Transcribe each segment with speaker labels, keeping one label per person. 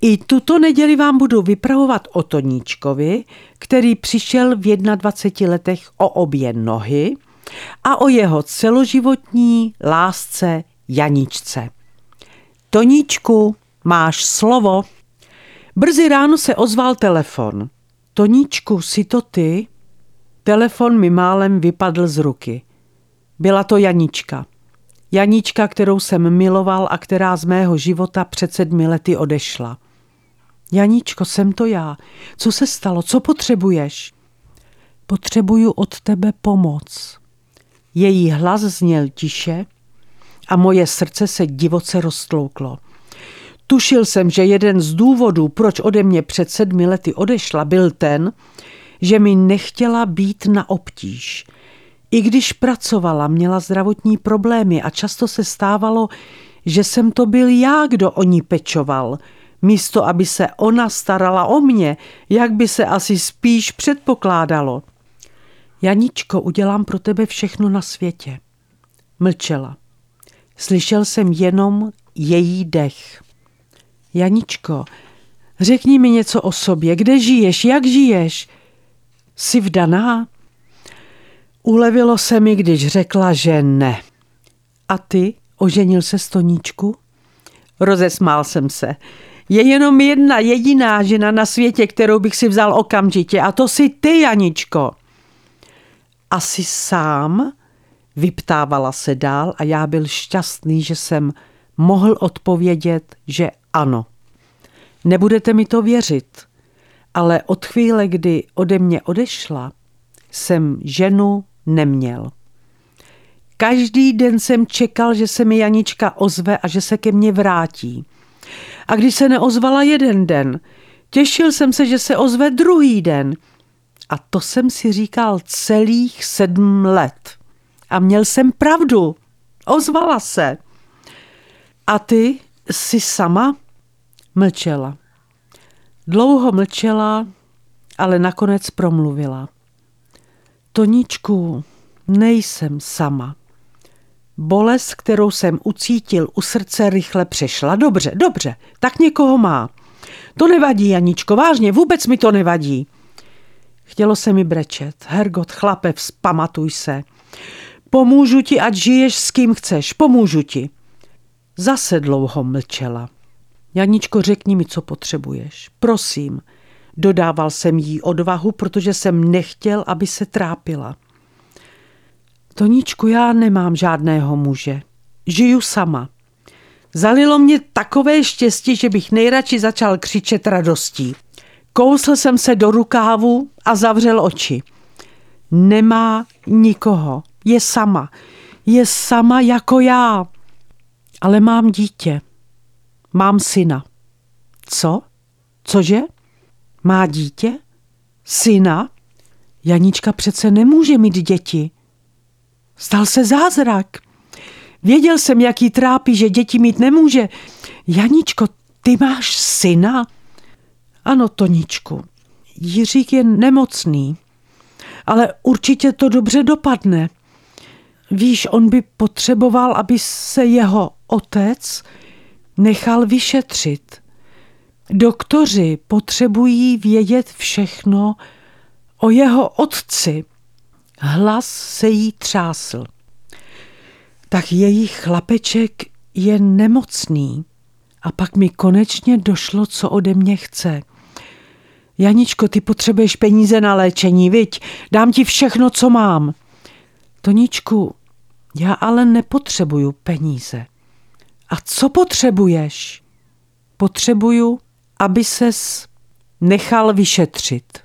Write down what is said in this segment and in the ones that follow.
Speaker 1: I tuto neděli vám budu vypravovat o Toníčkovi, který přišel v 21 letech o obě nohy a o jeho celoživotní lásce Janičce. Toníčku, máš slovo? Brzy ráno se ozval telefon. Toníčku, si to ty? Telefon mi málem vypadl z ruky. Byla to Janička. Janička, kterou jsem miloval a která z mého života před sedmi lety odešla. Janičko, jsem to já. Co se stalo? Co potřebuješ? Potřebuju od tebe pomoc. Její hlas zněl tiše a moje srdce se divoce roztlouklo. Tušil jsem, že jeden z důvodů, proč ode mě před sedmi lety odešla, byl ten, že mi nechtěla být na obtíž. I když pracovala, měla zdravotní problémy a často se stávalo, že jsem to byl já, kdo o ní pečoval – místo aby se ona starala o mě, jak by se asi spíš předpokládalo. Janičko, udělám pro tebe všechno na světě. Mlčela. Slyšel jsem jenom její dech. Janičko, řekni mi něco o sobě. Kde žiješ? Jak žiješ? Jsi vdaná? Ulevilo se mi, když řekla, že ne. A ty? Oženil se Stoníčku? Rozesmál jsem se. Je jenom jedna jediná žena na světě, kterou bych si vzal okamžitě a to si ty, Janičko. Asi sám? Vyptávala se dál a já byl šťastný, že jsem mohl odpovědět, že ano. Nebudete mi to věřit, ale od chvíle, kdy ode mě odešla, jsem ženu neměl. Každý den jsem čekal, že se mi Janička ozve a že se ke mně vrátí. A když se neozvala jeden den, těšil jsem se, že se ozve druhý den. A to jsem si říkal celých sedm let. A měl jsem pravdu. Ozvala se. A ty jsi sama? Mlčela. Dlouho mlčela, ale nakonec promluvila. Toničku, nejsem sama. Bolest, kterou jsem ucítil u srdce, rychle přešla. Dobře, dobře, tak někoho má. To nevadí, Janičko, vážně, vůbec mi to nevadí. Chtělo se mi brečet. Hergot, chlape, vzpamatuj se. Pomůžu ti, ať žiješ s kým chceš. Pomůžu ti. Zase dlouho mlčela. Janičko, řekni mi, co potřebuješ. Prosím. Dodával jsem jí odvahu, protože jsem nechtěl, aby se trápila. Toníčku, já nemám žádného muže. Žiju sama. Zalilo mě takové štěstí, že bych nejradši začal křičet radostí. Kousl jsem se do rukávu a zavřel oči. Nemá nikoho. Je sama. Je sama jako já. Ale mám dítě. Mám syna. Co? Cože? Má dítě? Syna? Janička přece nemůže mít děti. Stal se zázrak. Věděl jsem, jak jí trápí, že děti mít nemůže. Janičko, ty máš syna? Ano, Toničku. Jiřík je nemocný, ale určitě to dobře dopadne. Víš, on by potřeboval, aby se jeho otec nechal vyšetřit. Doktoři potřebují vědět všechno o jeho otci. Hlas se jí třásl. Tak její chlapeček je nemocný. A pak mi konečně došlo, co ode mě chce. Janičko, ty potřebuješ peníze na léčení, viď? Dám ti všechno, co mám. Toničku, já ale nepotřebuju peníze. A co potřebuješ? Potřebuju, aby ses nechal vyšetřit.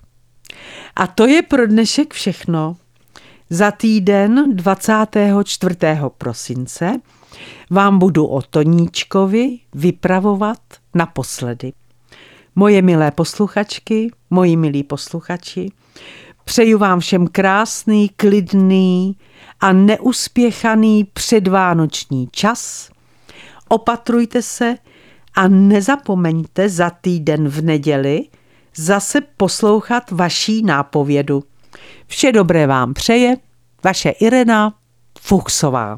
Speaker 1: A to je pro dnešek všechno. Za týden 24. prosince vám budu o Toníčkovi vypravovat naposledy. Moje milé posluchačky, moji milí posluchači, Přeju vám všem krásný, klidný a neuspěchaný předvánoční čas. Opatrujte se a nezapomeňte za týden v neděli zase poslouchat vaší nápovědu. Vše dobré vám přeje vaše Irena Fuchsová.